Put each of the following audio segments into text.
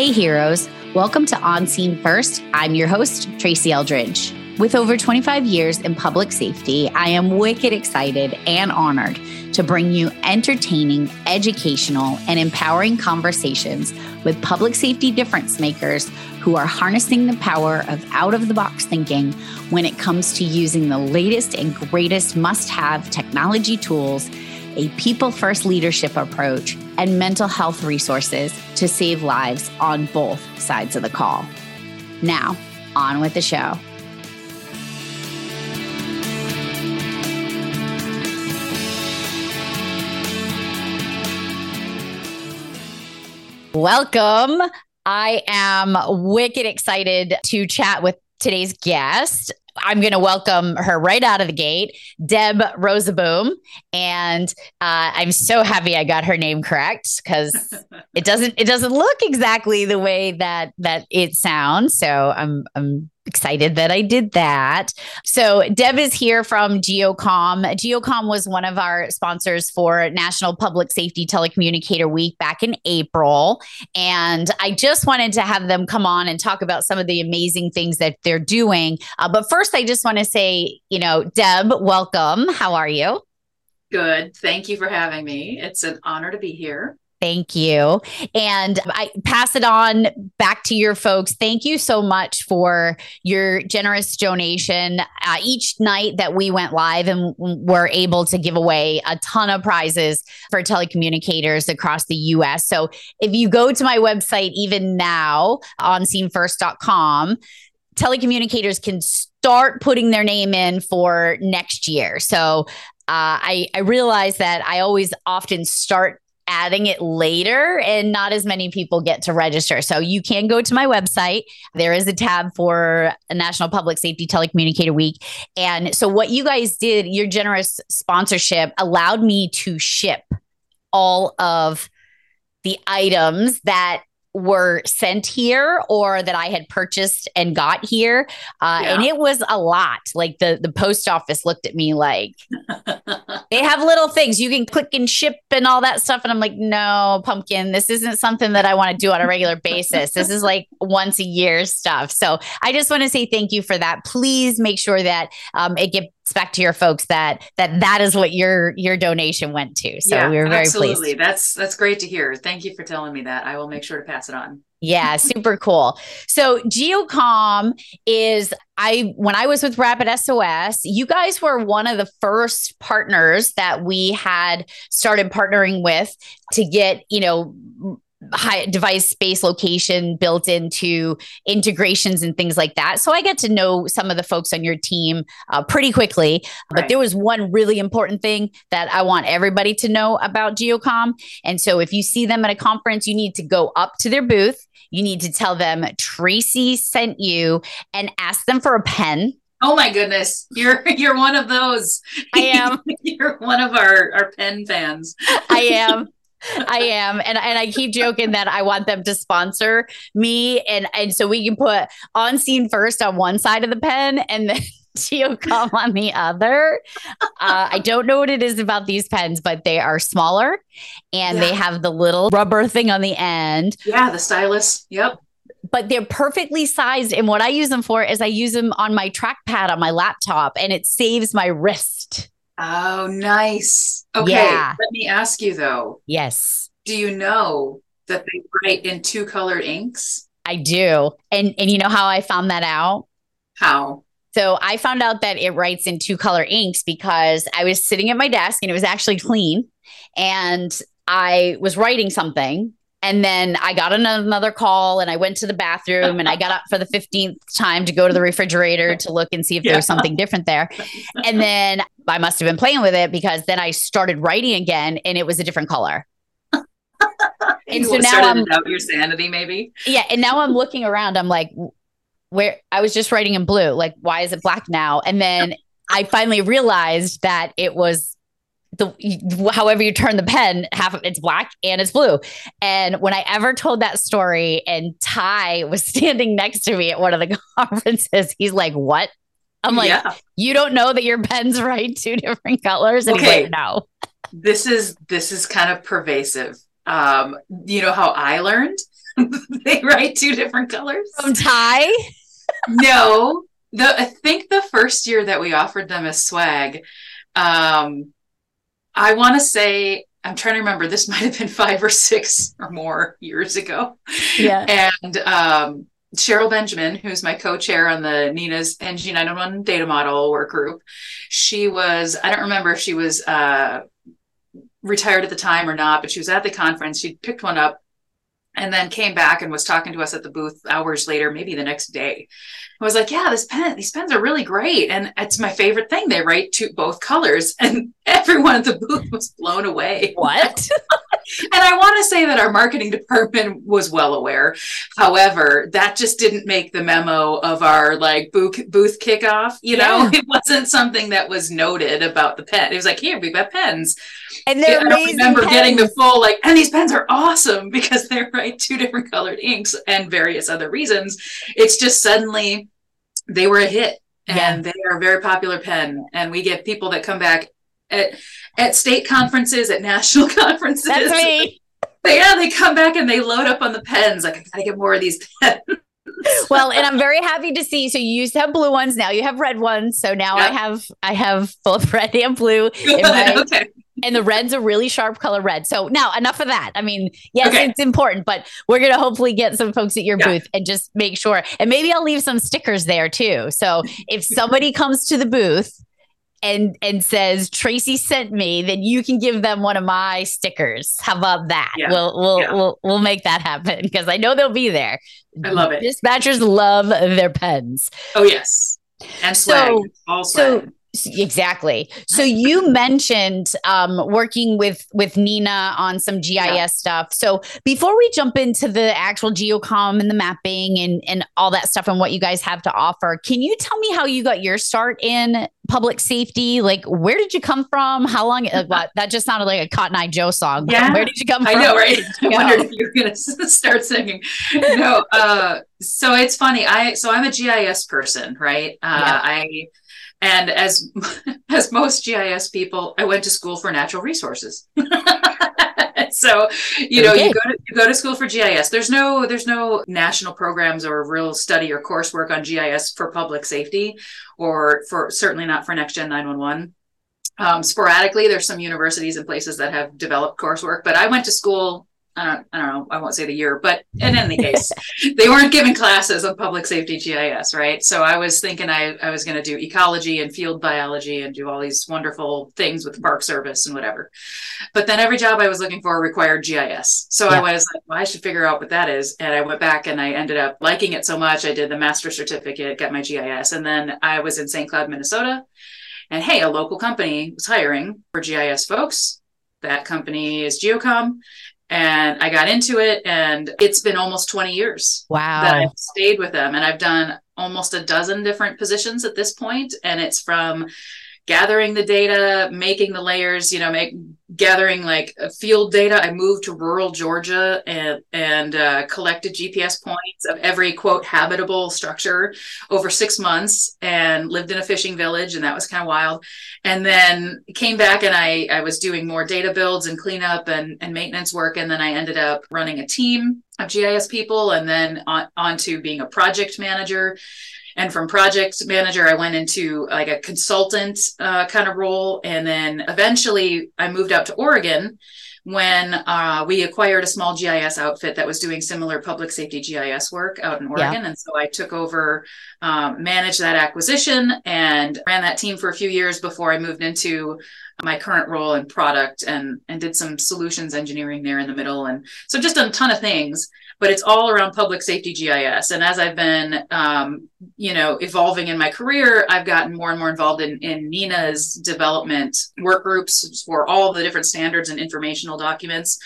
Hey, heroes. Welcome to On Scene First. I'm your host, Tracy Eldridge. With over 25 years in public safety, I am wicked excited and honored to bring you entertaining, educational, and empowering conversations with public safety difference makers who are harnessing the power of out of the box thinking when it comes to using the latest and greatest must have technology tools, a people first leadership approach, and mental health resources to save lives on both sides of the call. Now, on with the show. Welcome. I am wicked excited to chat with today's guest. I'm going to welcome her right out of the gate, Deb Rozeboom, and uh, I'm so happy I got her name correct because it doesn't it doesn't look exactly the way that that it sounds. So I'm I'm excited that I did that. So Deb is here from GeoComm. GeoComm was one of our sponsors for National Public Safety Telecommunicator Week back in April. And I just wanted to have them come on and talk about some of the amazing things that they're doing. Uh, but first, I just want to say, you know, Deb, welcome. How are you? Good. Thank you for having me. It's an honor to be here. Thank you. And I pass it on back to your folks. Thank you so much for your generous donation. Uh, each night that we went live and were able to give away a ton of prizes for telecommunicators across the US. So if you go to my website, even now on scenefirst.com, telecommunicators can start putting their name in for next year. So uh, I, I realize that I always often start adding it later and not as many people get to register. So you can go to my website. There is a tab for National Public Safety Telecommunicator Week. And so what you guys did, your generous sponsorship allowed me to ship all of the items that were sent here or that I had purchased and got here. Uh, yeah. And it was a lot. Like the, the post office looked at me like, they have little things you can click and ship and all that stuff. And I'm like, no, pumpkin, this isn't something that I want to do on a regular basis. This is like once a year stuff. So I just want to say thank you for that. Please make sure that um, it gets back to your folks that that that is what your your donation went to. So yeah, we were very absolutely. pleased. That's that's great to hear. Thank you for telling me that. I will make sure to pass it on. Yeah, super cool. So GeoComm is I when I was with Rapid SOS, you guys were one of the first partners that we had started partnering with to get, you know, high device space location built into integrations and things like that. So I get to know some of the folks on your team uh, pretty quickly. Right. But there was one really important thing that I want everybody to know about GeoComm. And so if you see them at a conference, you need to go up to their booth. You need to tell them Tracy sent you and ask them for a pen. Oh my goodness. You're you're one of those. I am. you're one of our, our pen fans. I am. I am. And, and I keep joking that I want them to sponsor me. And, and so we can put on scene first on one side of the pen and then GeoComm on the other. Uh, I don't know what it is about these pens, but they are smaller and yeah. they have the little rubber thing on the end. Yeah, the stylus. Yep but they're perfectly sized. And what I use them for is I use them on my trackpad on my laptop and it saves my wrist. Oh, nice. Okay. Yeah. Let me ask you though. Yes. Do you know that they write in two colored inks? I do. And and you know how I found that out? How? So I found out that it writes in two color inks because I was sitting at my desk and it was actually clean and I was writing something and then I got another call and I went to the bathroom and I got up for the 15th time to go to the refrigerator to look and see if yeah. there was something different there. And then I must have been playing with it because then I started writing again and it was a different color. and so now I'm out your sanity, maybe. Yeah. And now I'm looking around. I'm like, where I was just writing in blue. Like, why is it black now? And then I finally realized that it was the however you turn the pen, half of it's black and it's blue. And when I ever told that story, and Ty was standing next to me at one of the conferences, he's like, "What?" I'm like, yeah. "You don't know that your pens write two different colors?" And okay. he's like, "No." this is this is kind of pervasive. Um, you know how I learned they write two different colors. From Ty? no. The I think the first year that we offered them as swag, um, I want to say I'm trying to remember. This might have been five or six or more years ago. Yeah. And um, Cheryl Benjamin, who's my co-chair on the NENA's NG911 data model work group, she was, I don't remember if she was uh, retired at the time or not, but she was at the conference. She picked one up and then came back and was talking to us at the booth hours later, maybe the next day. I was like, yeah, this pen, these pens are really great. And it's my favorite thing. They write two both colors. And everyone at the booth was blown away. What? and I want to say that our marketing department was well aware. However, that just didn't make the memo of our like booth booth kickoff. You know, yeah. it wasn't something that was noted about the pen. It was like, here, we've got pens. And they're I remember pens. getting the full like, and these pens are awesome because they're write two different colored inks and various other reasons. It's just suddenly they were a hit and yeah. they are a very popular pen. And we get people that come back at at state conferences, at national conferences. That's me. yeah, they come back and they load up on the pens. Like I gotta get more of these pens. well, and I'm very happy to see. So you used to have blue ones, now you have red ones. So now I have I have both red and blue. My, okay. And the red's a really sharp color red. So now enough of that. I mean, yes, okay. it's important, but we're gonna hopefully get some folks at your yeah. booth and just make sure. And maybe I'll leave some stickers there too. So if somebody comes to the booth and and says Tracy sent me, then you can give them one of my stickers. How about that? Yeah. We'll we'll, yeah. we'll we'll make that happen because I know they'll be there. I love it. Dispatchers love their pens. Oh yes, and swag. So, All swag. so Exactly. So you mentioned um, working with with NENA on some GIS yeah. stuff. So before we jump into the actual GeoComm and the mapping and and all that stuff and what you guys have to offer, can you tell me how you got your start in public safety? Like, where did you come from? How long? Uh, what, that just sounded like a Cotton Eye Joe song. Yeah. Where did you come from? I know, right? I wondered if you were going to start singing. No. Uh, so it's funny. I so I'm a GIS person, right? Uh, yeah. I and as as most GIS people, I went to school for natural resources. so you know okay. you go to you go to school for GIS. There's no there's no national programs or real study or coursework on GIS for public safety, or for certainly not for Next Gen 911. Um, sporadically, there's some universities and places that have developed coursework, but I went to school I don't, I don't know, I won't say the year, but in any case, they weren't giving classes on public safety GIS, right? So I was thinking I, I was going to do ecology and field biology and do all these wonderful things with the Park Service and whatever. But then every job I was looking for required GIS. So yeah. I was like, well, I should figure out what that is. And I went back and I ended up liking it so much. I did the master certificate, got my GIS. And then I was in St. Cloud, Minnesota. And hey, a local company was hiring for GIS folks. That company is GeoComm and I got into it and it's been almost 20 years wow. That I've stayed with them and I've done almost a dozen different positions at this point and it's from gathering the data, making the layers, you know, make gathering like field data. I moved to rural Georgia and and uh, collected GPS points of every quote habitable structure over six months and lived in a fishing village, and that was kind of wild. And then came back and I I was doing more data builds and cleanup and and maintenance work, and then I ended up running a team of GIS people, and then on, on to being a project manager and from project manager i went into like a consultant uh, kind of role. And then eventually i moved out to oregon when uh, we acquired a small gis outfit that was doing similar public safety gis work out in oregon. Yeah. and so i took over um, managed that acquisition and ran that team for a few years before i moved into my current role in product and and did some solutions engineering there in the middle. And so just done a ton of things but it's all around public safety GIS. And as I've been, um, you know, evolving in my career, I've gotten more and more involved in, in NENA's development work groups for all the different standards and informational documents.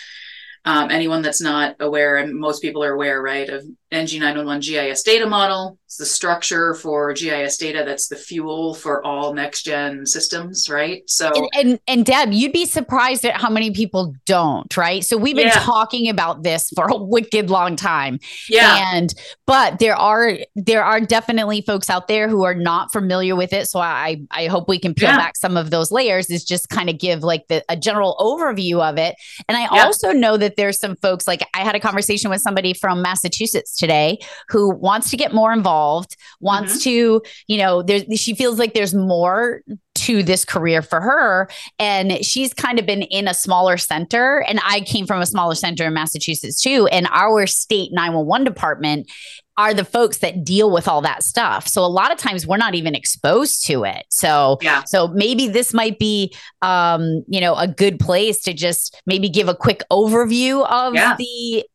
Um, anyone that's not aware, and most people are aware, right, of NG911 GIS data model. It's the structure for GIS data that's the fuel for all next gen systems, right? So and, and, and Deb, you'd be surprised at how many people don't, right? So we've been yeah. talking about this for a wicked long time. Yeah. And but there are there are definitely folks out there who are not familiar with it. So I I hope we can peel yeah. back some of those layers is just kind of give like the a general overview of it. And I yeah. also know that that there's some folks like I had a conversation with somebody from Massachusetts today who wants to get more involved, wants mm-hmm. to, you know, there she feels like there's more to this career for her. And she's kind of been in a smaller center. And I came from a smaller center in Massachusetts too. And our state 911 department are the folks that deal with all that stuff. So a lot of times we're not even exposed to it. So yeah. so maybe this might be um, you know, a good place to just maybe give a quick overview of yeah. the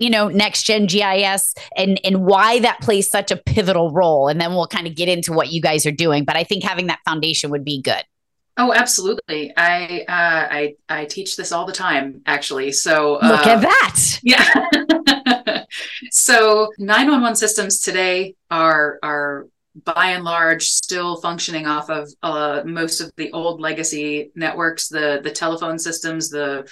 you know, next gen GIS and and why that plays such a pivotal role. And then we'll kind of get into what you guys are doing. But I think having that foundation would be good. Oh, absolutely. I uh, I I teach this all the time, actually. So uh, look at that. Yeah. so 911 systems today are are by and large still functioning off of uh, most of the old legacy networks, the the telephone systems, the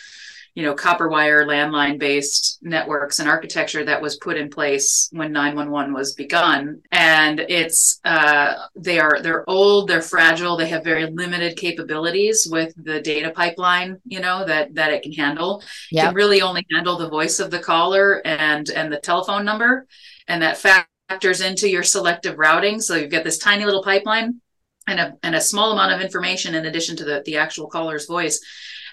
you know copper wire landline based networks and architecture that was put in place when 911 was begun. And it's uh, they are they're old they're fragile they have very limited capabilities with the data pipeline you know that that it can handle. Yep. it can really only handle the voice of the caller and and the telephone number. And that factors into your selective routing. So you've got this tiny little pipeline and a, and a small amount of information in addition to the, the actual caller's voice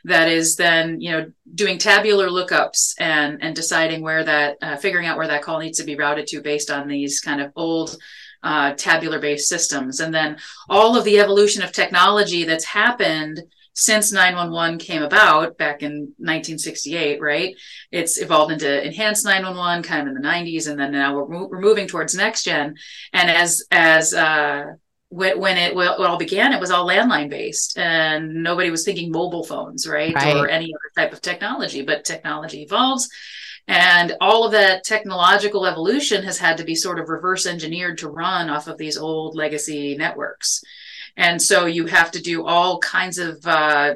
that is then you know doing tabular lookups and and deciding where that uh, figuring out where that call needs to be routed to based on these kind of old uh, tabular based systems. And then all of the evolution of technology that's happened since 911 came about back in 1968 right? It's evolved into enhanced 911 kind of in the 90s and then now we're, we're moving towards next gen. And as as uh, when it, all began, it was all landline based and nobody was thinking mobile phones, right? right? Or any other type of technology, but technology evolves. And all of that technological evolution has had to be sort of reverse engineered to run off of these old legacy networks. And so you have to do all kinds of uh,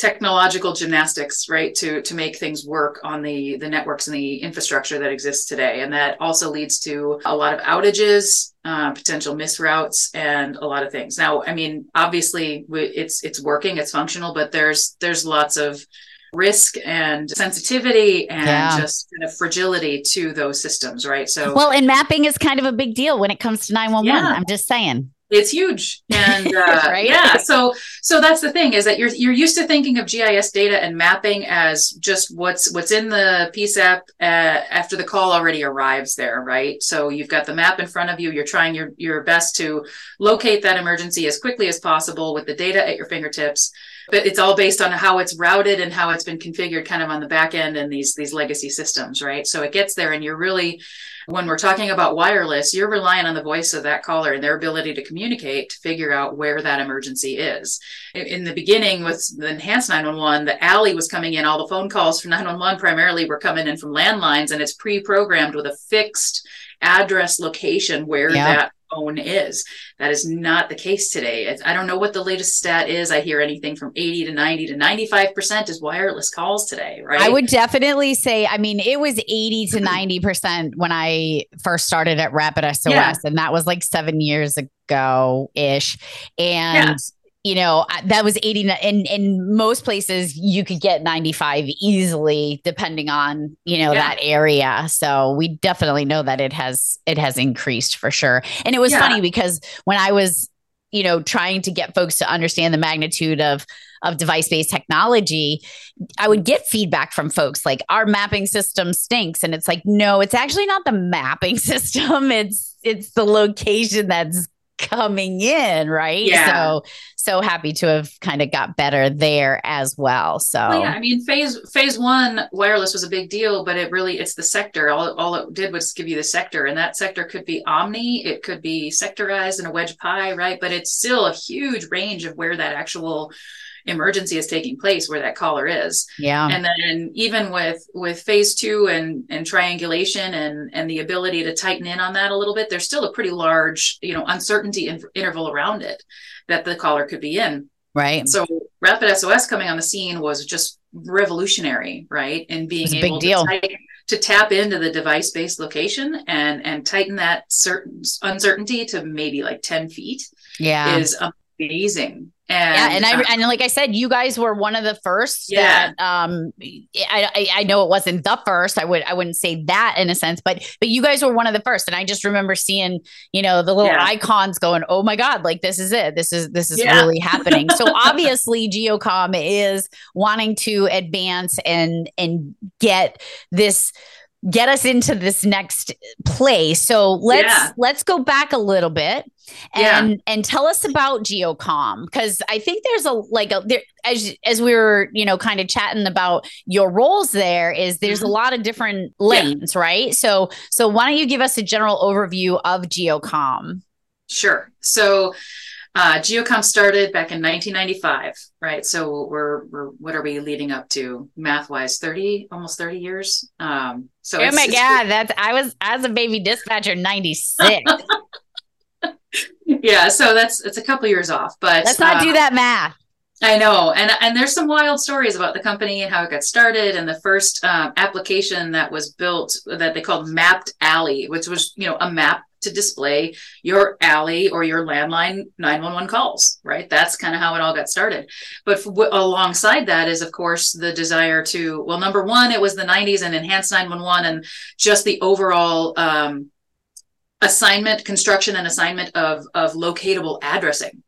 technological gymnastics right to to make things work on the the networks and the infrastructure that exists today. And that also leads to a lot of outages uh, potential misroutes and a lot of things. Now i mean obviously it's it's working it's functional but there's there's lots of risk and sensitivity and yeah. just kind of fragility to those systems right? So well and mapping is kind of a big deal when it comes to 911 yeah. i'm just saying it's huge. And uh, right? yeah so so that's the thing is that you're you're used to thinking of gis data and mapping as just what's what's in the psap uh, after the call already arrives there right? So you've got the map in front of you you're trying your your best to locate that emergency as quickly as possible with the data at your fingertips. But it's all based on how it's routed and how it's been configured kind of on the back end and these these legacy systems right? So it gets there and you're really when we're talking about wireless you're relying on the voice of that caller and their ability to communicate to figure out where that emergency is in the beginning with the enhanced 911 the ALI was coming in all the phone calls from 911 primarily were coming in from landlines and it's pre-programmed with a fixed address location where yeah. that phone is. That is not the case today. I don't know what the latest stat is. I hear anything from 80 to 90 to 95% is wireless calls today, right? I would definitely say, I mean, it was 80 to mm-hmm. 90% when I first started at Rapid SOS, yeah. and that was like seven years ago ish. And yeah you know that was 80 in in most places you could get 95 easily depending on you know yeah. that area so we definitely know that it has it has increased for sure and it was yeah. funny because when i was you know trying to get folks to understand the magnitude of of device based technology i would get feedback from folks like our mapping system stinks and it's like no it's actually not the mapping system it's it's the location that's coming in, right? Yeah. So so happy to have kind of got better there as well. So well, yeah, I mean phase phase one wireless was a big deal, but it really it's the sector. All, all it did was give you the sector, and that sector could be omni, it could be sectorized in a wedge pie, right? But it's still a huge range of where that actual emergency is taking place where that caller is. Yeah. And then even with with phase two and and triangulation and and the ability to tighten in on that a little bit there's still a pretty large you know uncertainty in, interval around it that the caller could be in. Right. So rapid sos coming on the scene was just revolutionary right? And being able to, tighten, to tap into the device based location and and tighten that certain uncertainty to maybe like 10 feet yeah. is amazing And, yeah, and I uh, and like I said, you guys were one of the first. Yeah. That, um, I, I I know it wasn't the first. I would I wouldn't say that in a sense, but but you guys were one of the first. And I just remember seeing you know the little Yeah. icons going, oh my god, like this is it. This is this is Yeah. really happening. so obviously, GeoComm is wanting to advance and and get this get us into this next place. So let's Yeah. let's go back a little bit Yeah. and and tell us about GeoComm because i think there's a like a there as as we were you know kind of chatting about your roles there is there's a Mhm. lot of different Yeah. lanes right so so why don't you give us a general overview of GeoComm Sure. So uh, GeoComm started back in 1995, right? So we're, we're what are we leading up to math wise? 30, almost 30 years. Um, so oh my god that's i was as a baby dispatcher 96 yeah. So that's it's a couple years off, but let's not uh, do that math I know, and and there's some wild stories about the company and how it got started, and the first um, application that was built that they called Mapped ALI, which was you know a map to display your ALI or your landline 911 calls. Right, that's kind of how it all got started. But w- alongside that is, of course, the desire to well, number one, it was the 90s and enhanced 911, and just the overall. Um, assignment construction and assignment of of locatable addressing.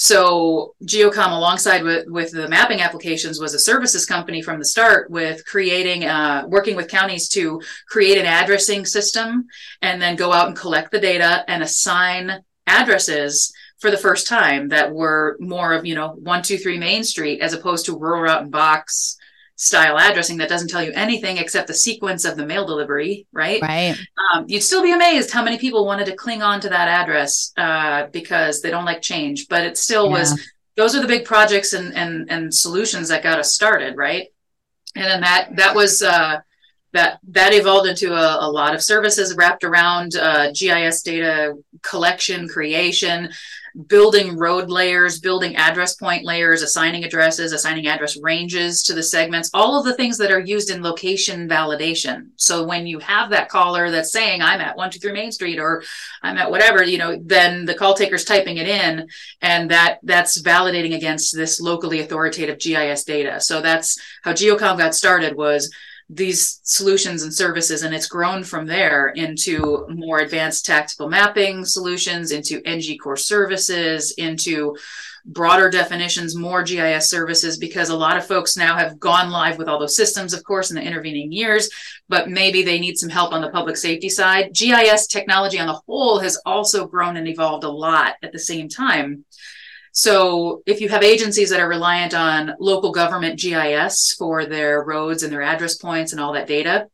So GeoComm, alongside with, with the mapping applications, was a services company from the start with creating, uh, working with counties to create an addressing system and then go out and collect the data and assign addresses for the first time that were more of, you know, one, two, three Main Street as opposed to rural route and box style addressing that doesn't tell you anything except the sequence of the mail delivery, right? right um, you'd still be amazed how many people wanted to cling on to that address uh, because they don't like change. But it still was. Those are the big projects and and and solutions that got us started, right? And then that that was uh, that that evolved into a, a lot of services wrapped around uh, GIS data collection, creation, building road layers, building address point layers, assigning addresses, assigning address ranges to the segments, all of the things that are used in location validation. So when you have that caller that's saying, I'm at 123 Main Street or I'm at whatever, you know, then the call taker's typing it in and that that's validating against this locally authoritative GIS data. So that's how GeoComm got started was these solutions and services and it's grown from there into more advanced tactical mapping solutions into ng core services into broader definitions more gis services because a lot of folks now have gone live with all those systems of course in the intervening years but maybe they need some help on the public safety side. Gis technology on the whole has also grown and evolved a lot at the same time so if you have agencies that are reliant on local government GIS for their roads and their address points and all that data,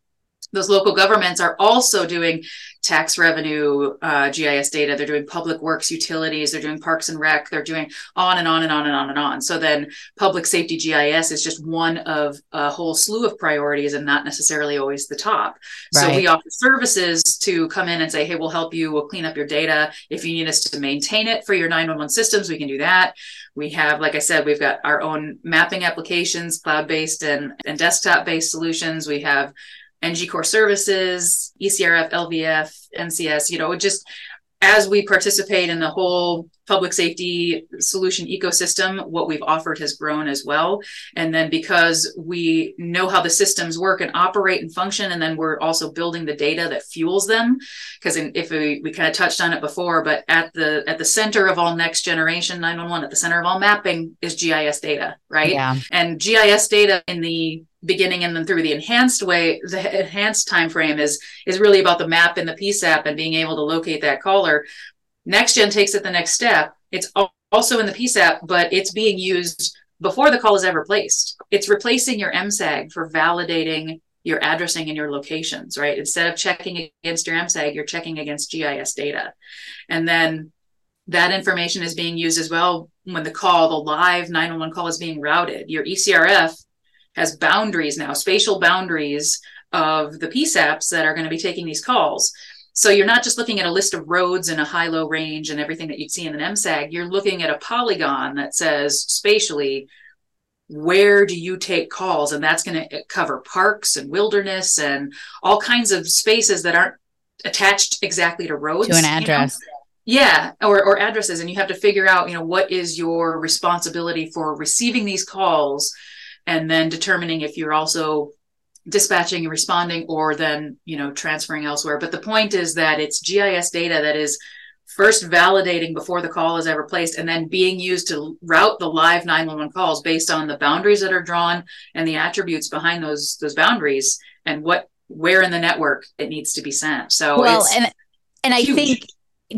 those local governments are also doing tax revenue uh, GIS data. They're doing public works utilities. They're doing parks and rec. They're doing on and on and on and on and on. So then public safety GIS is just one of a whole slew of priorities and not necessarily always the top. So we offer services to come in and say, hey, we'll help you. We'll clean up your data. If you need us to maintain it for your 911 systems, we can do that. We have, like I said, we've got our own mapping applications, cloud-based and, and desktop-based solutions. We have NG Core Services, ECRF, LVF, NCS, you know, just as we participate in the whole public safety solution ecosystem, what we've offered has grown as well. And then because we know how the systems work and operate and function, and then we're also building the data that fuels them. Because if we, we kind of touched on it before, but at the at the center of all next generation 911, at the center of all mapping is GIS data, right? yeah and gis data in the beginning and then through the enhanced way the enhanced time frame is is really about the map and the psap and being able to locate that caller. Next gen takes it the next step. It's also in the psap but it's being used before the call is ever placed. It's replacing your msag for validating your addressing and your locations right? Instead of checking against your msag you're checking against gis data. And then that information is being used as well when the call, the live 911 call is being routed. Your ECRF has boundaries now, spatial boundaries of the PSAPs that are going to be taking these calls. So you're not just looking at a list of roads and a high low range and everything that you'd see in an MSAG. You're looking at a polygon that says spatially, where do you take calls? And that's going to cover parks and wilderness and all kinds of spaces that aren't attached exactly to roads. to an you know? address yeah or, or addresses and you have to figure out you know what is your responsibility for receiving these calls and then determining if you're also dispatching and responding or then you know transferring elsewhere. But the point is that it's gis data that is first validating before the call is ever placed and then being used to route the live 911 calls based on the boundaries that are drawn and the attributes behind those those boundaries and what where in the network it needs to be sent. So well and and i think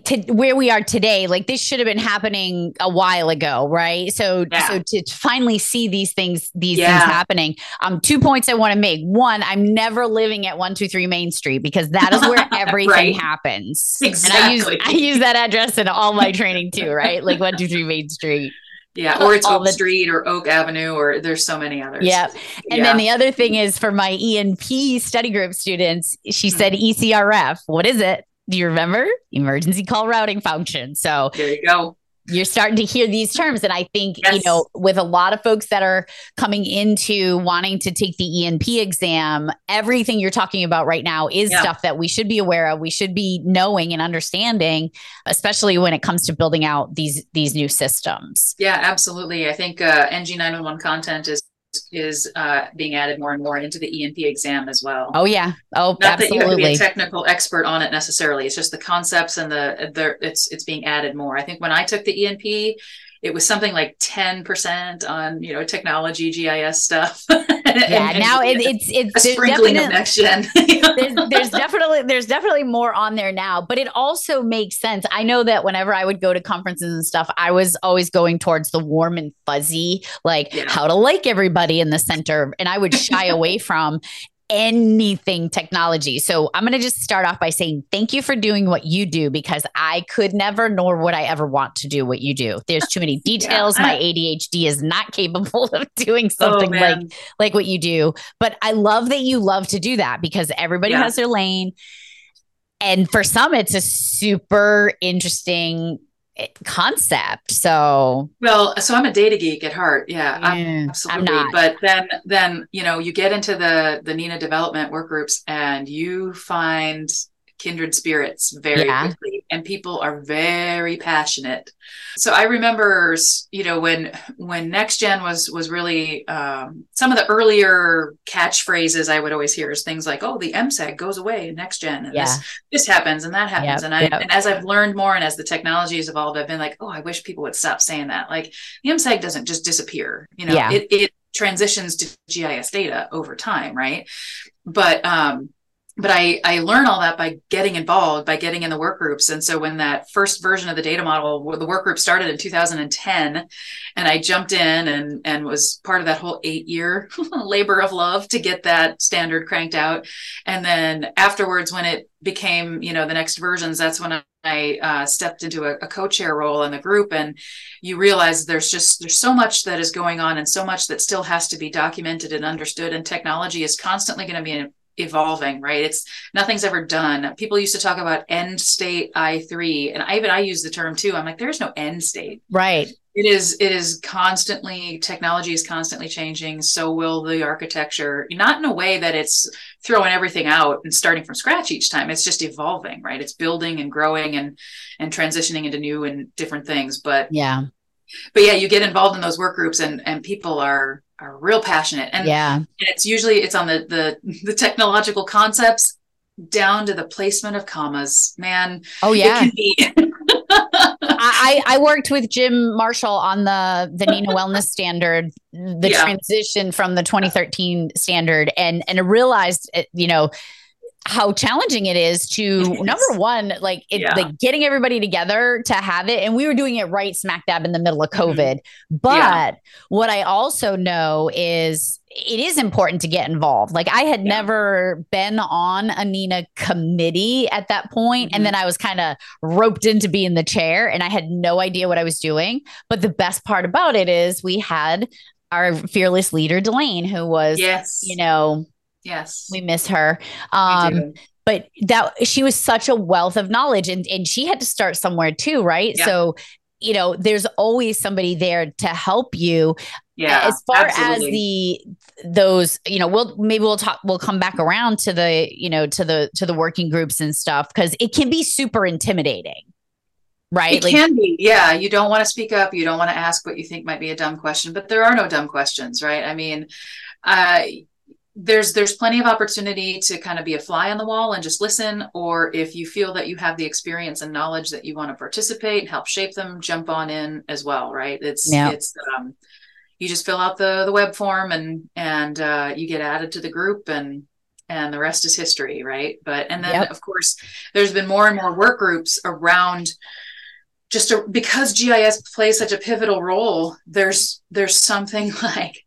to where we are today like this should have been happening a while ago right so yeah. so to, finally see these things these yeah. things happening um two points i want to make one i'm never living at 123 main street because that is where everything right. happens exactly. and i use i use that address in all my training too right like 123 main street yeah, or it's Oak the, Street or Oak Avenue, or there's so many others. Yeah. And yeah. then the other thing is for my ENP study group students, she hmm. said ECRF. What is it? Do you remember? Emergency call routing function. So there you go. You're starting to hear these terms. And I think, yes. you know, with a lot of folks that are coming into wanting to take the ENP exam, everything you're talking about right now is yeah. stuff that we should be aware of. We should be knowing and understanding, especially when it comes to building out these these new systems. Yeah, absolutely. I think uh, NG911 content is is uh, being added more and more into the ENP exam as well. Oh yeah. Oh, not absolutely. that you have to be a technical expert on it necessarily. It's just the concepts and the, the it's it's being added more. I think when I took the ENP, it was something like 10% on you know technology gis stuff. Yeah and, now it, it's it's a sprinkling of next gen. there's, there's definitely there's definitely more on there now but it also makes sense. I know that whenever i would go to conferences and stuff i was always going towards the warm and fuzzy like yeah. how to like everybody in the center and i would shy away from anything technology. So I'm going to just start off by saying thank you for doing what you do because I could never, nor would I ever want to do what you do. There's too many details. yeah. My ADHD is not capable of doing oh, something oh, like like what you do. But I love that you love to do that because everybody yeah. has their lane. And for some, it's a super interesting concept. So well, so I'm a data geek at heart. Yeah, yeah absolutely. I'm not. But then then you know you get into the the NENA development work groups and you find kindred spirits very yeah. quickly and people are very passionate so i remember you know when when next gen was was really um, some of the earlier catchphrases i would always hear is things like oh the msag goes away in next gen and yeah. this this happens and that happens yep, and i yep. and as i've learned more and as the technology has evolved i've been like oh i wish people would stop saying that like the msag doesn't just disappear you know yeah. it, it transitions to gis data over time right but um but I, I learn all that by getting involved, by getting in the work groups. And so when that first version of the data model, the work group started in 2010, and I jumped in and, and was part of that whole eight year labor of love to get that standard cranked out. And then afterwards, when it became, you know, the next versions, that's when I uh, stepped into a, a, co-chair role in the group and you realize there's just there's so much that is going on and so much that still has to be documented and understood and technology is constantly going to be evolving right? It's nothing's ever done. People used to talk about end state i3 and I, even i use the term too. I'm like there's no end state. Right. It is it is constantly technology is constantly changing. So will the architecture not in a way that it's throwing everything out and starting from scratch each time. It's just evolving right? It's building and growing and and transitioning into new and different things. But yeah. but yeah you get involved in those work groups and and people are are real passionate. And yeah. it's usually it's on the the the technological concepts down to the placement of commas. Man oh yeah. I, I worked with Jim Marshall on the the NENA Wellness Standard, the yeah. transition from the 2013 standard, and and I realized, uh, you know, how challenging it is to number one, like it, yeah. like getting everybody together to have it. And we were doing it right smack dab in the middle of mm-hmm. COVID. Mm-hmm. But yeah. what I also know is it is important to get involved. Like I had yeah. never been on a NENA committee at that point, mm-hmm. And then I was kind of roped into being the chair and I had no idea what I was doing. But the best part about it is we had our fearless leader, Delane, who was, yes. you know, Yes. We miss her. Um, but that she was such a wealth of knowledge and, and she had to start somewhere too, right? Yeah. So, you know, there's always somebody there to help you. Yeah. As far absolutely. as the those, you know, we'll maybe we'll talk we'll come back around to the, you know, to the to the working groups and stuff because it can be super intimidating. right? It like, can be. Yeah. You don't want to speak up. You don't want to ask what you think might be a dumb question, but there are no dumb questions, right? I mean, uh, there's there's plenty of opportunity to kind of be a fly on the wall and just listen or if you feel that you have the experience and knowledge that you want to participate and help shape them jump on in as well right it's yeah. it's um, you just fill out the the web form and and uh, you get added to the group and and the rest is history right but and then yep. of course there's been more and more work groups around just a, because gis plays such a pivotal role there's there's something like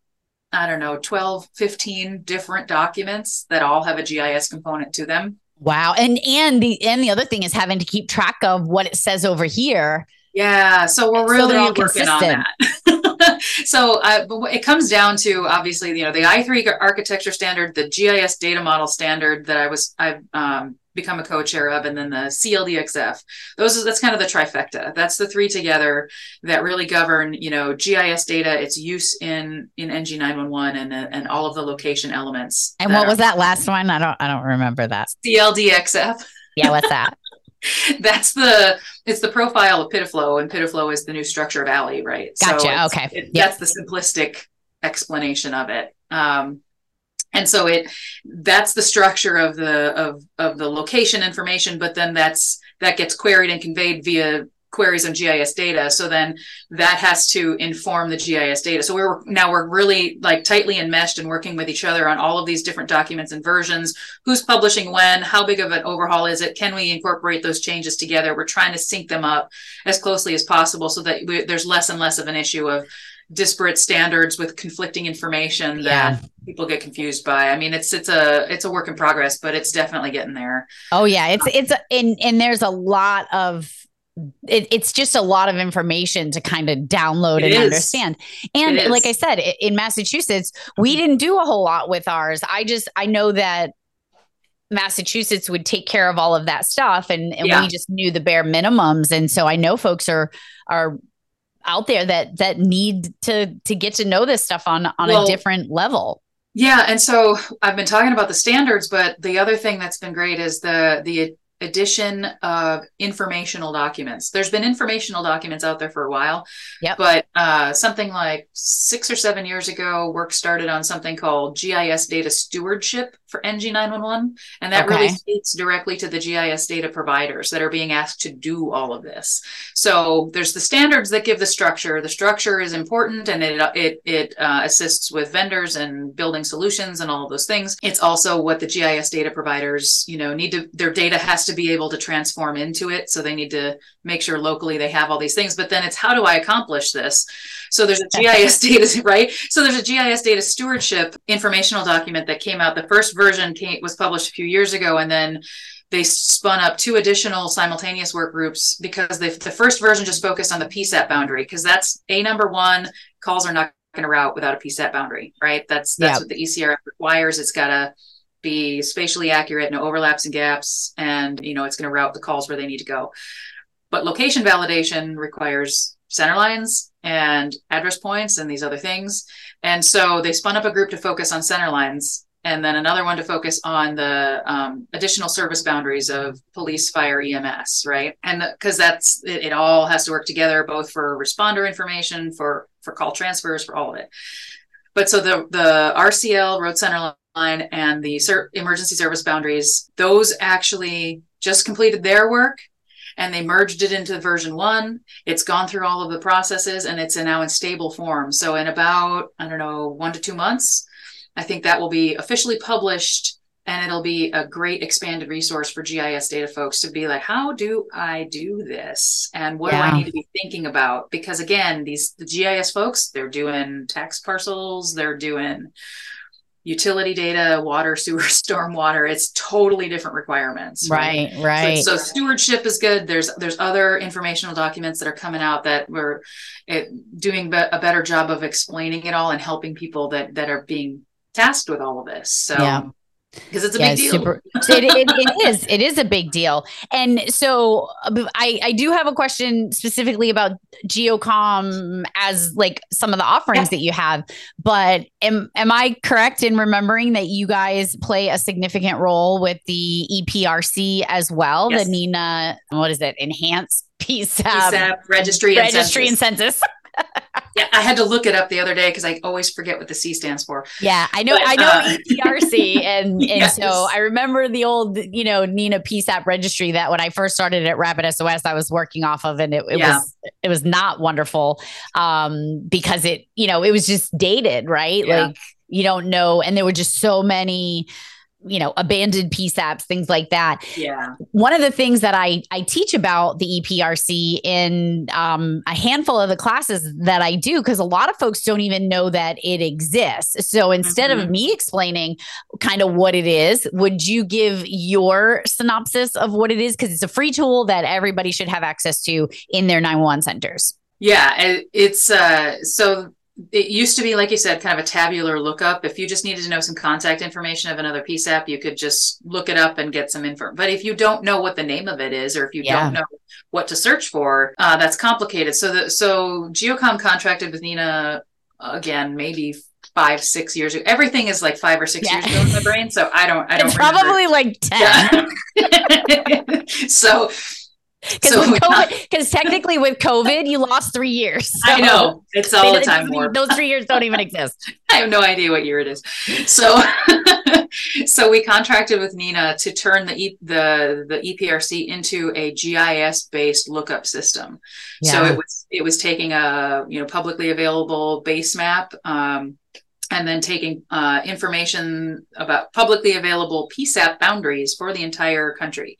I don't know, 12, 15 different documents that all have a GIS component to them. Wow. And and the and the other thing is having to keep track of what it says over here. Yeah. So we're really so working consistent. on that. so uh, it comes down to obviously, you know, the I3 architecture standard, the GIS data model standard that I was I've um, become a co-chair of, and then the CLDXF. Those is that's kind of the trifecta. That's the three together that really govern, you know, GIS data, its use in in NG nine one one, and and all of the location elements. And what was that last one? I don't I don't remember that. CLDXF. Yeah, what's that? that's the it's the profile of PIDF-LO, and PIDF-LO is the new structure of ALI, right? Gotcha. So okay. It, yep. That's the simplistic explanation of it. Um, and so it that's the structure of the of of the location information but then that's that gets queried and conveyed via queries on GIS data. So then that has to inform the GIS data. So we're now we're really like tightly enmeshed and working with each other on all of these different documents and versions. Who's publishing when? How big of an overhaul is it? Can we incorporate those changes together? We're trying to sync them up as closely as possible so that we, there's less and less of an issue of disparate standards with conflicting information that people get confused by. I mean, it's it's a it's a work in progress, but it's definitely getting there. Oh yeah, it's it's and and there's a lot of it, it's just a lot of information to kind of download it and is. understand. And like I said, in Massachusetts, we didn't do a whole lot with ours. I just I know that Massachusetts would take care of all of that stuff and, and yeah. we just knew the bare minimums. And so I know folks are are out there that that need to to get to know this stuff on on well, a different level. Yeah and so i've been talking about the standards but the other thing that's been great is the the addition of informational documents. There's been informational documents out there for a while, yep. but uh, something like six or seven years ago, work started on something called GIS data stewardship for NG911. And that okay. really speaks directly to the GIS data providers that are being asked to do all of this. So there's the standards that give the structure. The structure is important and it, it, it uh, assists with vendors and building solutions and all of those things. It's also what the GIS data providers, you know, need to, their data has to to be able to transform into it. So they need to make sure locally they have all these things. But then it's how do I accomplish this? So there's a GIS data, right? So there's a GIS data stewardship informational document that came out. The first version came, was published a few years ago, and then they spun up two additional simultaneous work groups because they, the first version just focused on the PSAP boundary because that's a number one calls are not going to route without a PSAP boundary, right? That's that's yep. what the ECRF requires. It's got to be spatially accurate, no overlaps and gaps, and you know it's going to route the calls where they need to go. But location validation requires center lines and address points and these other things. And so they spun up a group to focus on center lines and then another one to focus on the um, additional service boundaries of police, fire, EMS, right? And because that's it, it, all has to work together, both for responder information, for for call transfers, for all of it. But so the the RCL road center line and the ser- emergency service boundaries, those actually just completed their work and they merged it into version one. It's gone through all of the processes and it's now in stable form. So in about, I don't know, one to two months, I think that will be officially published and it'll be a great expanded resource for GIS data folks to be like, how do I do this? And what yeah. do I need to be thinking about? Because again, these the GIS folks, they're doing tax parcels, they're doing utility data, water, sewer, stormwater. It's totally different requirements. Right, right. right. So, so, stewardship is good. There's there's other informational documents that are coming out that we're it, doing be- a better job of explaining it all and helping people that that are being tasked with all of this. So yeah because it's a yeah, big deal. Super, it, it, it is. It is a big deal. And so uh, I, I do have a question specifically about GeoComm as like some of the offerings yeah. that you have. But am am I correct in remembering that you guys play a significant role with the EPRC as well? Yes. The NENA, what is it? Enhanced PSAP, PSAP registry, registry and census. and census. Yeah, I had to look it up the other day because I always forget what the C stands for. Yeah, I know. But, I know uh, EPRC, and Yes. and so I remember the old, you know, NENA PSAP registry that when I first started at Rapid SOS, I was working off of, and it, it Yeah. was it was not wonderful, um, because it, you know, it was just dated, right? Yeah. Like you don't know, and there were just so many. You know, abandoned PSAPs, things like that Yeah. one of the things that I I teach about the EPRC in um, a handful of the classes that I do because a lot of folks don't even know that it exists. So instead of Mhm. me explaining kind of what it is, would you give your synopsis of what it is because it's a free tool that everybody should have access to in their 911 centers. Yeah, it, it's uh so it used to be like you said kind of a tabular lookup. If you just needed to know some contact information of another PSAP, you could just look it up and get some info. But if you don't know what the name of it is or if you Yeah. don't know what to search for, uh that's complicated. So the so GeoComm contracted with NENA again maybe 5 6 years ago. Everything is like 5 or 6 Yeah. years ago in my brain, so I don't I don't It's remember. probably like 10. Yeah. so Because so because technically with COVID, you lost three years. I know it's all the time warp. Those three years don't even exist. I have no idea what year it is. So, so we contracted with NENA to turn the e- the the EPRC into a GIS based lookup system. So it was it was taking a you know publicly available base map. Um, and then taking uh, information about publicly available PSAP boundaries for the entire country.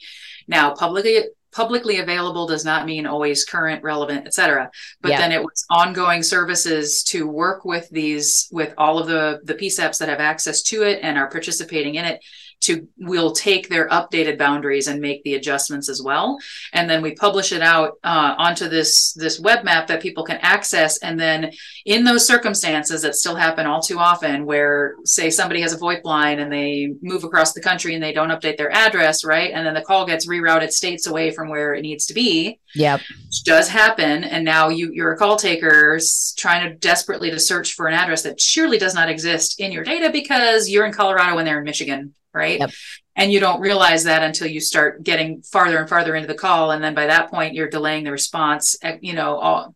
Now, publicly publicly available does not mean always current, relevant, et cetera. But Yeah. then it was ongoing services to work with these with all of the the PSAPs that have access to it and are participating in it. To we'll take their updated boundaries and make the adjustments as well, and then we publish it out uh, onto this this web map that people can access. And then in those circumstances that still happen all too often, where say somebody has a VoIP line and they move across the country and they don't update their address, right, and then the call gets rerouted states away from where it needs to be, Yep. which does happen and now you you're a call taker trying to desperately to search for an address that surely does not exist in your data because you're in Colorado and they're in Michigan right Yep. and you don't realize that until you start getting farther and farther into the call and then by that point you're delaying the response eh, you know all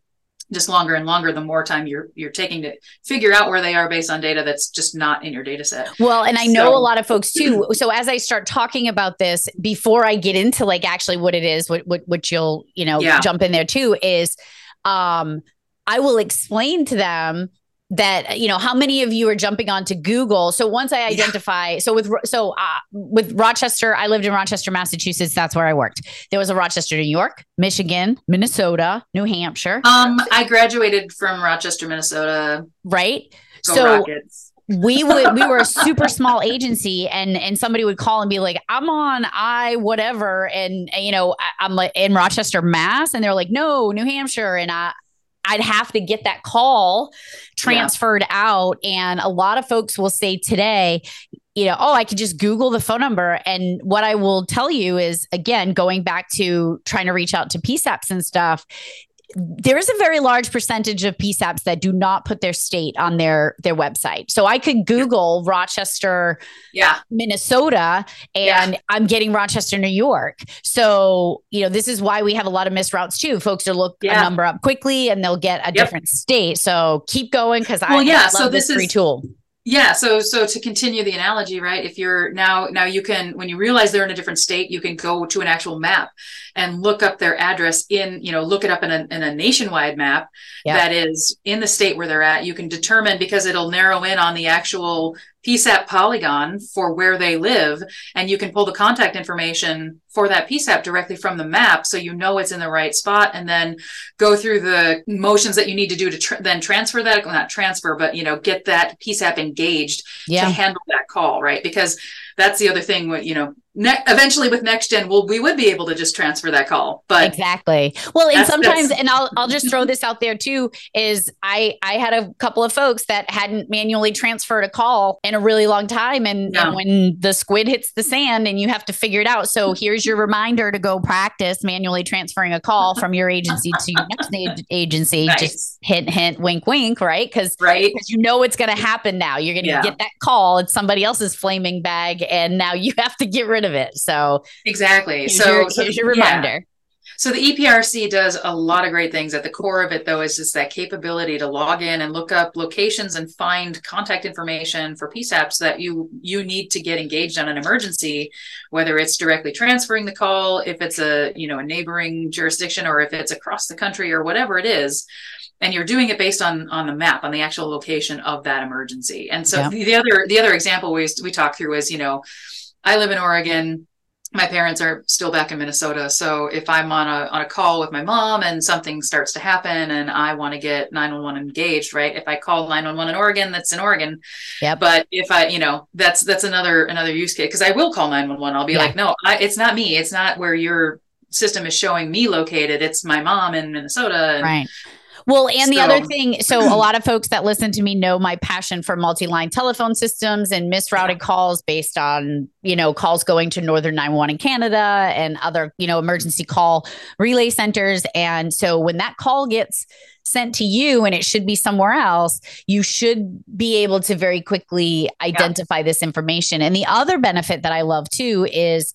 just longer and longer the more time you're you're taking to figure out where they are based on data that's just not in your data set Well, and I know So- a lot of folks too. So as I start talking about this, before I get into like actually what it is, what what, what you'll you know Yeah. jump in there too is, um, I will explain to them that you know how many of you are jumping onto Google. So once I identify, so with so uh, with Rochester, I lived in Rochester, Massachusetts. That's where I worked. There was a Rochester, New York, Michigan, Minnesota, New Hampshire, um i graduated from rochester minnesota right? go so rockets we would we were a super small agency and and somebody would call and be like i'm on i whatever and uh, you know I, i'm like in rochester mass and they're like no new hampshire and i I'd have to get that call transferred out. And a lot of folks will say today, you know, oh, I could just Google the phone number. And what I will tell you is, again, going back to trying to reach out to PSAPs and stuff, there is a very large percentage of PSAPs that do not put their state on their their website. So I could Google Rochester, yeah Minnesota, and I'm getting Rochester, New York. So you know this is why we have a lot of missed routes too. Folks are look Yeah. a number up quickly and they'll get a Yep. different state. So keep going because I Well, yeah, love so this this free is- tool. Yeah, so so to continue the analogy, right? If you're now now you can when you realize they're in a different state, you can go to an actual map and look up their address in, you know, look it up in a in a nationwide map Yeah. that is in the state where they're at. You can determine because it'll narrow in on the actual PSAP polygon for where they live, and you can pull the contact information for that PSAP directly from the map, so you know it's in the right spot, and then go through the motions that you need to do to tr- then transfer that, well, not transfer, but you know, get that PSAP engaged to handle that call, right? Because that's the other thing. What you know, ne- eventually with next gen, well, we would be able to just transfer that call, but exactly well and That's- sometimes that's- and i'll i'll just throw this out there too is i i had a couple of folks that hadn't manually transferred a call in a really long time and, and when the squid hits the sand and you have to figure it out so here's your reminder to go practice manually transferring a call from your agency to your next ag- agency Nice. just hint hint wink wink right because right, because you know it's going to happen now. You're going to Yeah. get that call. It's somebody else's flaming bag, and now you have to get rid of it. So exactly. So, your, so here's your yeah. So the EPRC does a lot of great things. At the core of it, though, is just that capability to log in and look up locations and find contact information for PSAPs that you you need to get engaged on an emergency, whether it's directly transferring the call, if it's a you know a neighboring jurisdiction, or if it's across the country, or whatever it is. And you're doing it based on on the map, on the actual location of that emergency. And so yeah. the, the other the other example we we talked through is you know, I live in Oregon my parents are still back in Minnesota. So if I'm on a on a call with my mom and something starts to happen and I want to get 911 engaged, right? If I call 911 in Oregon, that's in Oregon. Yeah. But if I, you know, that's that's another another use case because I will call 911. I'll be yeah. like, no, I, it's not me. It's not where your system is showing me located. It's my mom in Minnesota. And, right. Well, and so, the other thing, so a lot of folks that listen to me know my passion for multi-line telephone systems and misrouted calls based on, you know, calls going to Northern 911 in Canada and other, you know, emergency call relay centers. And so when that call gets sent to you and it should be somewhere else, you should be able to very quickly identify yeah. this information. And the other benefit that I love too is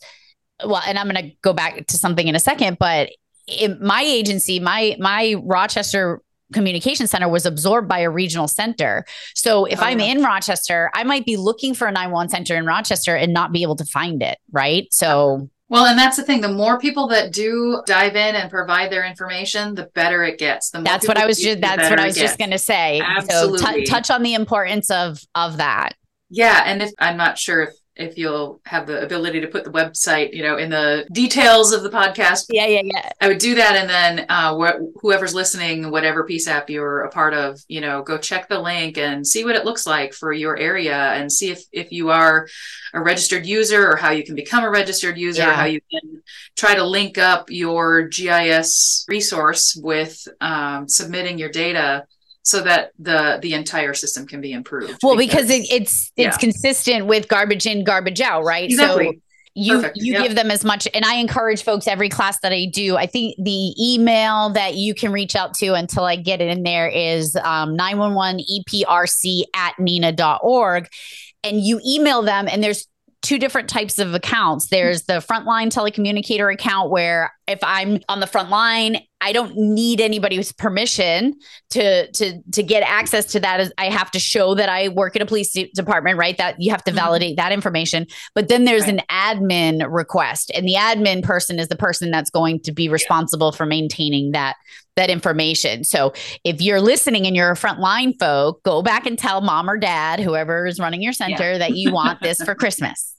well, and I'm going to go back to something in a second, but in my agency, my my Rochester communication center was absorbed by a regional center. So if oh, I'm in Rochester, I might be looking for a 911 center in Rochester and not be able to find it, right? So well, and that's the thing. The more people that do dive in and provide their information, the better it gets. The more that's what I was just. That's what I was just going to say. Absolutely. So t- touch on the importance of of that. Yeah, and if I'm not sure if if you'll have the ability to put the website, you know, in the details of the podcast. Yeah, yeah, yeah. I would do that, and then uh, wh- whoever's listening, whatever PSAP you're a part of, you know, go check the link and see what it looks like for your area, and see if if you are a registered user or how you can become a registered user, yeah. how you can try to link up your GIS resource with um, submitting your data so that the the entire system can be improved. Well, because, because it, it's it's yeah. consistent with garbage in, garbage out, right? Exactly. So you Perfect. you yep. give them as much and i encourage folks every class that i do i think the email that you can reach out to until i get it in there is um, 911 eprc at nena.org and you email them and there's two different types of accounts. There's the frontline telecommunicator account where if I'm on the front line, I don't need anybody's permission to to to get access to that. I have to show that I work at a police department, right? That you have to mm-hmm. validate that information. But then there's right. an admin request, and the admin person is the person that's going to be responsible for maintaining that that information. So if you're listening and you're a frontline folk, go back and tell mom or dad, whoever is running your center, yeah. that you want this for Christmas.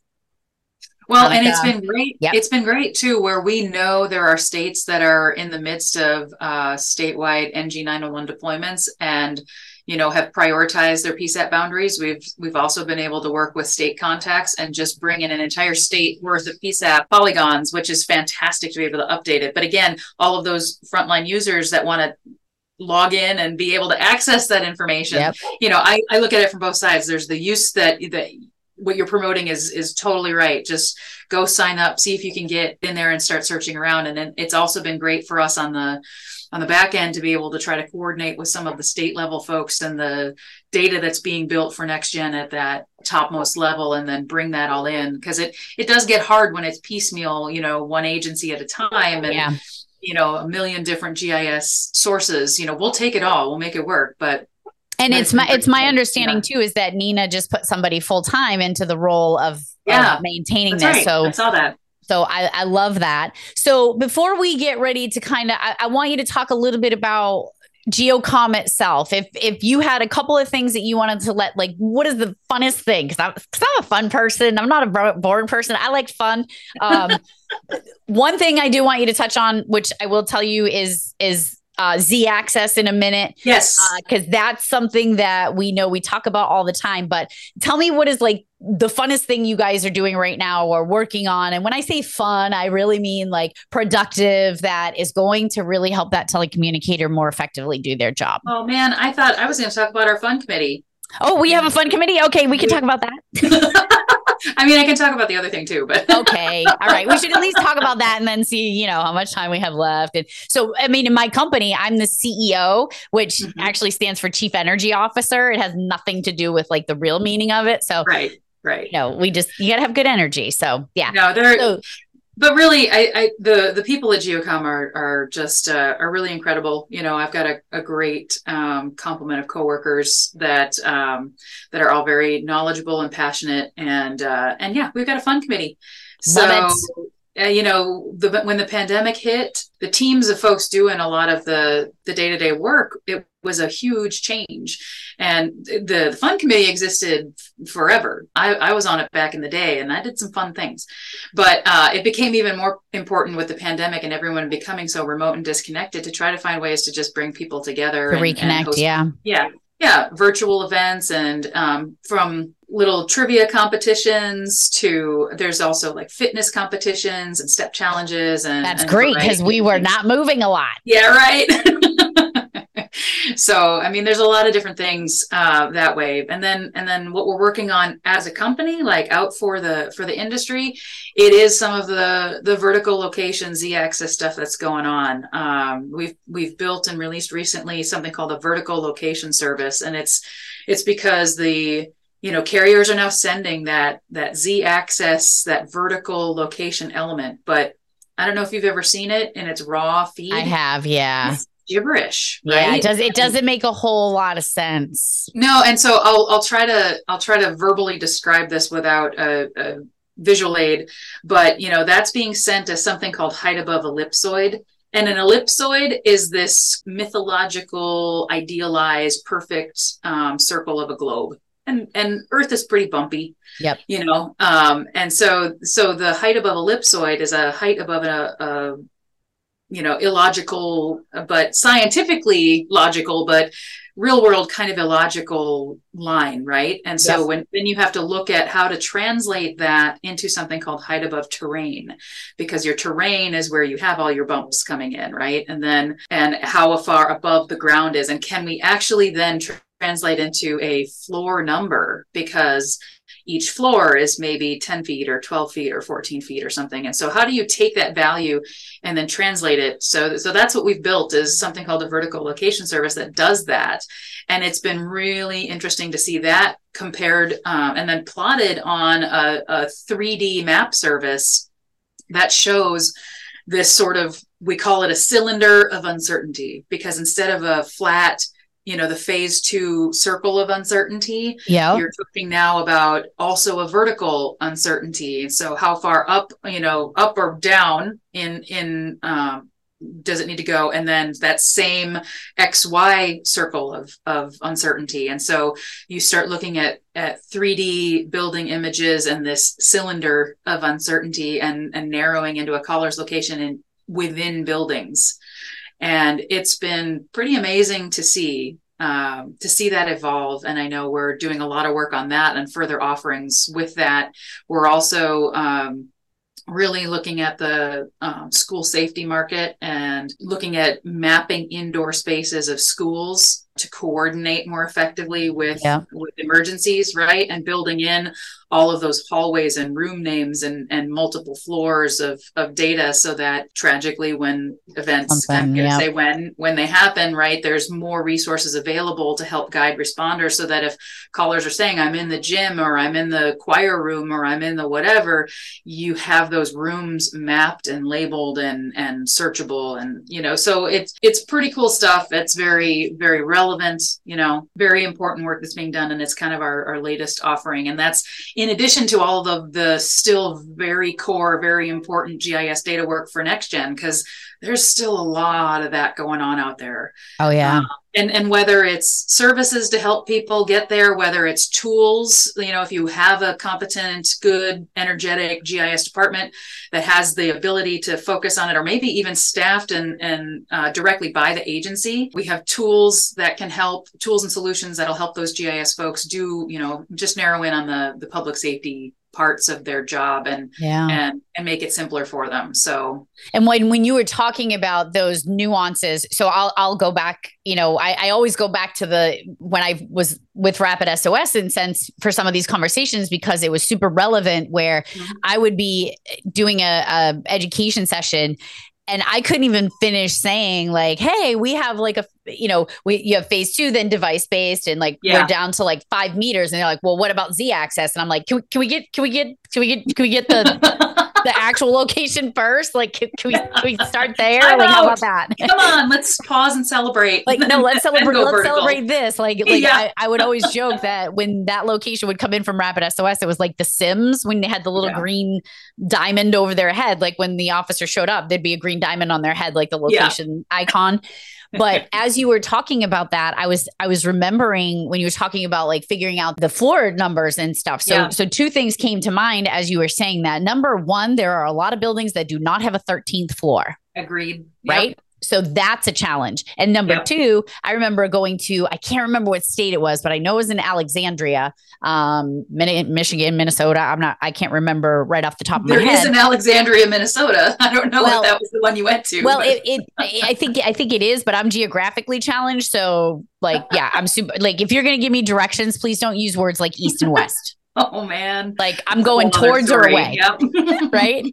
Well, and it's been great. Yep. It's been great too, where we know there are states that are in the midst of uh, statewide NG 901 deployments and you know have prioritized their PSAP boundaries. We've we've also been able to work with state contacts and just bring in an entire state worth of PSAP polygons, which is fantastic to be able to update it. But again, all of those frontline users that want to log in and be able to access that information. Yep. You know, I, I look at it from both sides. There's the use that that what you're promoting is is totally right. Just go sign up see if you can get in there and start searching around. And then it's also been great for us on the on the back end to be able to try to coordinate with some of the state level folks and the data that's being built for next gen at that topmost level and then bring that all in. Because it it does get hard when it's piecemeal you know one agency at a time and yeah. you know a million different gis sources. You know we'll take it all. We'll make it work. But and it's my it's my understanding yeah. too is that NENA just put somebody full time into the role of, yeah. Of maintaining That's this. Right. So I saw that. So I, I love that. So before we get ready to kind of, I, I want you to talk a little bit about GeoComm itself if if you had a couple of things that you wanted to let like what is the funnest thing because I'm, cause I'm a fun person i'm not a boring person i like fun um, one thing i do want you to touch on which i will tell you is is uh, Z axis in a minute. Yes. Because uh, that's something that we know we talk about all the time. But tell me what is like the funnest thing you guys are doing right now or working on. And when I say fun, I really mean like productive that is going to really help that telecommunicator more effectively do their job. Oh, man. I thought I was going to talk about our fun committee. Oh, we have a fun committee. Okay, we can talk about that. I mean, I can talk about the other thing too, but okay. All right. We should at least talk about that and then see, you know, how much time we have left. And so, I mean, in my company, I'm the CEO, which mm-hmm. actually stands for Chief Energy Officer. It has nothing to do with like the real meaning of it. So, right. Right. You know, we just, you got to have good energy. So, yeah. No, there, so, but really, I, I, the the people at GeoComm are are just uh, are really incredible. You know, I've got a, a great um, complement of coworkers that um, that are all very knowledgeable and passionate, and uh, and yeah, we've got a fun committee. So uh, you know, the, when the pandemic hit, the teams of folks doing a lot of the the day to day work, it was a huge change. And the, the fun committee existed forever. I, I, was on it back in the day, and I did some fun things. But uh, it became even more important with the pandemic and everyone becoming so remote and disconnected to try to find ways to just bring people together to and, reconnect. And host, yeah, yeah, yeah, virtual events and um, from little trivia competitions to there's also like fitness competitions and step challenges and that's and great because we were not moving a lot. Yeah right. So i mean there's a lot of different things uh, that way. And then and then what we're working on as a company like out for the for the industry it is some of the the vertical location z-axis stuff that's going on. Um, we've we've built and released recently something called a vertical location service and it's it's because the you know carriers are now sending that that z axis that vertical location element but i don't know if you've ever seen it in its raw feed. I have yeah. It's gibberish right? yeah it does it doesn't make a whole lot of sense. No and so i'll i'll try to i'll try to verbally describe this without a, a visual aid but you know that's being sent as something called height above ellipsoid and an ellipsoid is this mythological idealized perfect um, circle of a globe and and Earth is pretty bumpy. Yep. You know, um, and so so the height above ellipsoid is a height above a, a you know illogical but scientifically logical but real world kind of illogical line right and so yes. when then you have to look at how to translate that into something called height above terrain because your terrain is where you have all your bumps coming in right and then and how far above the ground is and can we actually then translate into a floor number because each floor is maybe 10 feet or 12 feet or 14 feet or something. And so how do you take that value and then translate it? So so that's what we've built is something called a vertical location service that does that. And it's been really interesting to see that compared um, and then plotted on a, a 3d map service that shows this sort of we call it a cylinder of uncertainty because instead of a flat you know the phase two circle of uncertainty. Yeah. You're talking now about also a vertical uncertainty. So how far up you know up or down in in um, does it need to go? And then that same xy circle of of uncertainty. And so you start looking at at 3d building images and this cylinder of uncertainty and and narrowing into a caller's location and within buildings and it's been pretty amazing to see um, to see that evolve. And i know we're doing a lot of work on that and further offerings with that. We're also um, really looking at the um, school safety market and looking at mapping indoor spaces of schools to coordinate more effectively with yeah. with emergencies right? And building in all of those hallways and room names and and multiple floors of of data so that tragically when events I'm gonna say when when they happen right there's more resources available to help guide responders so that if callers are saying i'm in the gym or i'm in the choir room or i'm in the whatever you have those rooms mapped and labeled and and searchable and you know so it's it's pretty cool stuff. It's very very relevant you know very important work that's being done and it's kind of our, our latest offering. And that's in addition to all of the still very core, very important GIS data work for NextGen, because there's still a lot of that going on out there. Oh yeah. Um, and and whether it's services to help people get there, whether it's tools, you know, if you have a competent, good, energetic GIS department that has the ability to focus on it, or maybe even staffed and and uh, directly by the agency, we have tools that can help, tools and solutions that'll help those GIS folks do, you know, just narrow in on the the public safety parts of their job and yeah. and and make it simpler for them so and when when you were talking about those nuances so i'll i'll go back you know i, I always go back to the when i was with rapid sos in sense for some of these conversations because it was super relevant where mm-hmm. i would be doing a, a education session and I couldn't even finish saying like, "Hey, we have like a you know we you have phase two, then device based, and like yeah. we're down to like five meters." And they're like, "Well, what about Z axis?" And I'm like, "Can we, can we get can we get can we get can we get the the actual location first? Like, can, can, we, can we start there? Like, out. how about that? Come on, let's pause and celebrate. Like, no, let's celebrate. Let's vertical. celebrate this. Like, like yeah. I, I, would always joke that when that location would come in from Rapid SOS, it was like The Sims when they had the little yeah. green diamond over their head. Like when the officer showed up, there'd be a green diamond on their head, like the location yeah. icon but as you were talking about that i was i was remembering when you were talking about like figuring out the floor numbers and stuff. So yeah. so two things came to mind as you were saying that. Number one there are a lot of buildings that do not have a 13th floor. Agreed. Right? yep. So that's a challenge. And number yep. two, I remember going to, I can't remember what state it was, but I know it was in Alexandria, um, Michigan, Minnesota. I'm not, I can't remember right off the top of there my head. There is in Alexandria, Minnesota. I don't know well, if that was the one you went to. Well, it, it, I think, I think it is, but I'm geographically challenged. So like, yeah, I'm super, like, if you're going to give me directions, please don't use words like east and west. Oh man. Like I'm going towards or away. Yep. right.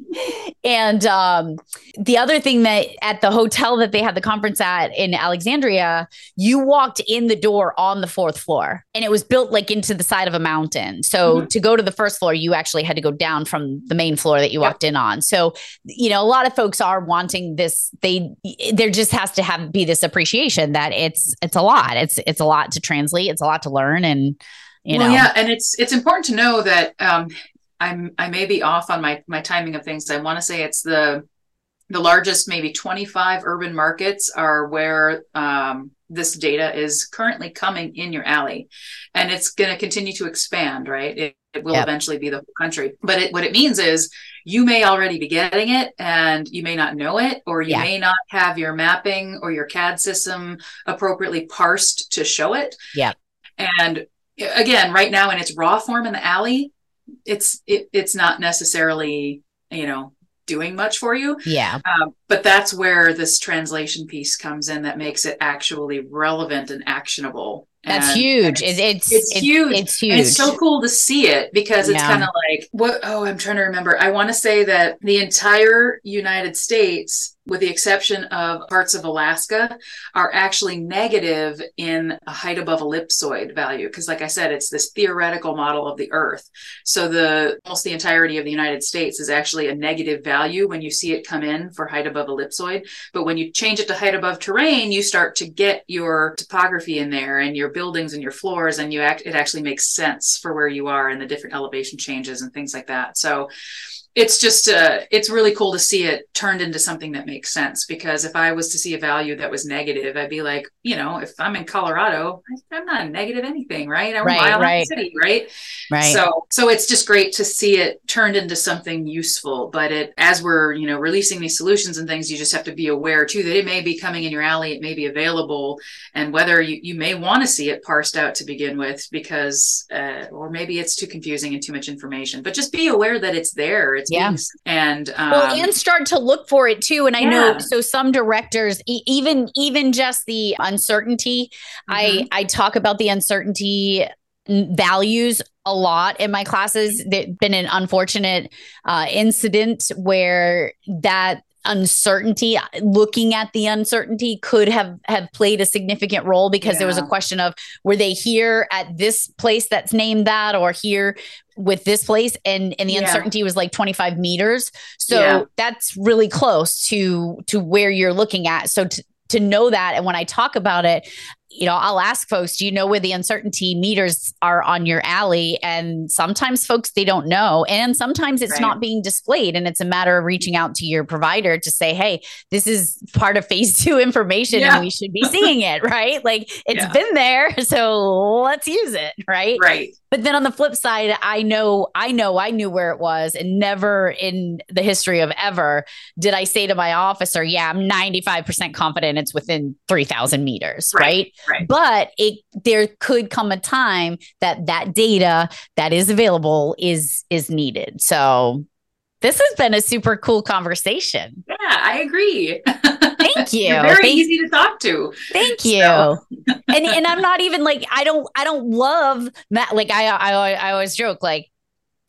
And um, the other thing that at the hotel that they had the conference at in Alexandria, you walked in the door on the fourth floor and it was built like into the side of a mountain. So mm-hmm. to go to the first floor, you actually had to go down from the main floor that you yep. walked in on. So, you know, a lot of folks are wanting this, they there just has to have be this appreciation that it's it's a lot. It's it's a lot to translate, it's a lot to learn and you well, know. yeah and it's it's important to know that um i'm i may be off on my my timing of things. I want to say it's the the largest maybe 25 urban markets are where um, this data is currently coming in your ALI. And it's going to continue to expand right? It, it will yep. eventually be the whole country. But it, what it means is you may already be getting it and you may not know it or you yeah. may not have your mapping or your cad system appropriately parsed to show it. Yeah and again right now in its raw form in the ALI it's it, it's not necessarily you know doing much for you. Yeah. Um, but that's where this translation piece comes in that makes it actually relevant and actionable that's and, huge. And it's, it's, it's, huge. It's huge. And it's so cool to see it because it's yeah. kind of like what? Oh, I'm trying to remember. I want to say that the entire United States with the exception of parts of Alaska, are actually negative in a height above ellipsoid value. Because, like I said, it's this theoretical model of the Earth. So the almost the entirety of the United States is actually a negative value when you see it come in for height above ellipsoid. But when you change it to height above terrain, you start to get your topography in there and your buildings and your floors, and you act it actually makes sense for where you are and the different elevation changes and things like that. So it's just uh, it's really cool to see it turned into something that makes sense because if i was to see a value that was negative i'd be like you know if i'm in colorado i'm not negative anything right? I'm right, mile right. city right? Right. So so it's just great to see it turned into something useful but it as we're you know releasing these solutions and things you just have to be aware too that it may be coming in your ALI it may be available and whether you, you may want to see it parsed out to begin with because uh, or maybe it's too confusing and too much information but just be aware that it's there it's yeah. and um, well, and start to look for it too. And I yeah. know so some directors, e- even even just the uncertainty. Mm-hmm. I I talk about the uncertainty values a lot in my classes. There's been an unfortunate uh, incident where that uncertainty uh, looking at the uncertainty could have have played a significant role because yeah. there was a question of were they here at this place that's named that or here with this place and and the yeah. uncertainty was like 25 meters so yeah. that's really close to to where you're looking at so to, to know that and when i talk about it you know, I'll ask folks, do you know where the uncertainty meters are on your ALI? And sometimes folks, they don't know. And sometimes it's right. not being displayed. And it's a matter of reaching out to your provider to say, hey, this is part of phase two information yeah. and we should be seeing it, right? Like it's yeah. been there. So let's use it, right? Right. But then on the flip side, I know, I know I knew where it was, and never in the history of ever did I say to my officer, yeah, I'm 95% confident it's within 3,000 meters, right? right? Right. But it there could come a time that that data that is available is is needed. So this has been a super cool conversation. Yeah, I agree. Thank you. You're very Thank, easy to talk to. Thank you. So. and and I'm not even like I don't I don't love that. Like I I I always joke like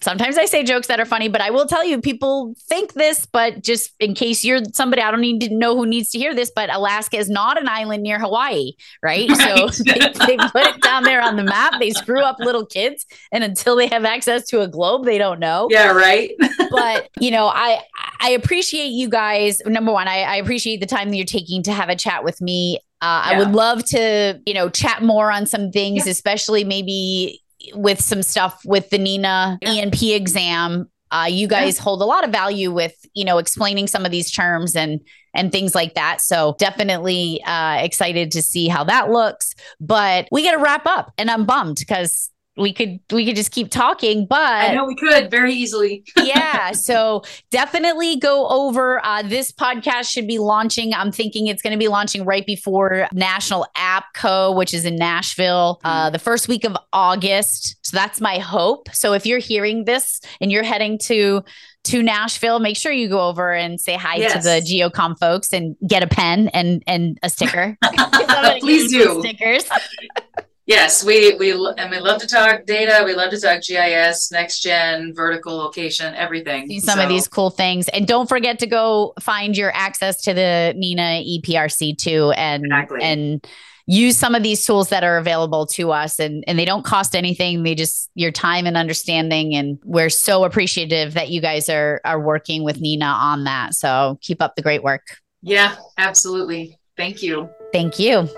sometimes I say jokes that are funny, but I will tell you, people think this, but just in case you're somebody, I don't need to know who needs to hear this, but Alaska is not an island near Hawaii, right? right. So they, they, put it down there on the map. They screw up little kids, and until they have access to a globe, they don't know. Yeah, right. but you know, I I appreciate you guys. Number one, I, I appreciate the time that you're taking to have a chat with me. Uh, yeah. I would love to, you know, chat more on some things, yeah. especially maybe with some stuff with the NENA yeah. ENP exam. Uh, you guys yeah. hold a lot of value with you know explaining some of these terms and and things like that. So definitely uh, excited to see how that looks. But we got to wrap up, and I'm bummed because we could we could just keep talking but i know we could very easily yeah so definitely go over uh, this podcast should be launching i'm thinking it's going to be launching right before national app co which is in nashville uh, mm-hmm. the first week of august so that's my hope so if you're hearing this and you're heading to to Nashville, make sure you go over and say hi yes. to the GeoComm folks and get a pen and and a sticker. Please do stickers. Yes, we we and we love to talk data. We love to talk GIS, next gen, vertical location, everything. See some so. of these cool things, and don't forget to go find your access to the NENA EPRC too, and exactly. and use some of these tools that are available to us and and they don't cost anything they just your time and understanding and we're so appreciative that you guys are are working with NENA on that so keep up the great work yeah absolutely thank you thank you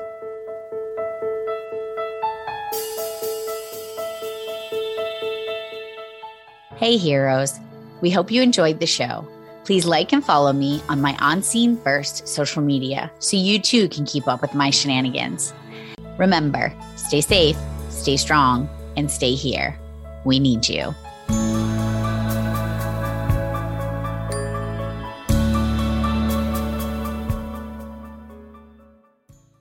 Hey, heroes. We hope you enjoyed the show. Please like and follow me on my On Scene First social media so you too can keep up with my shenanigans. Remember, stay safe, stay strong, and stay here. We need you.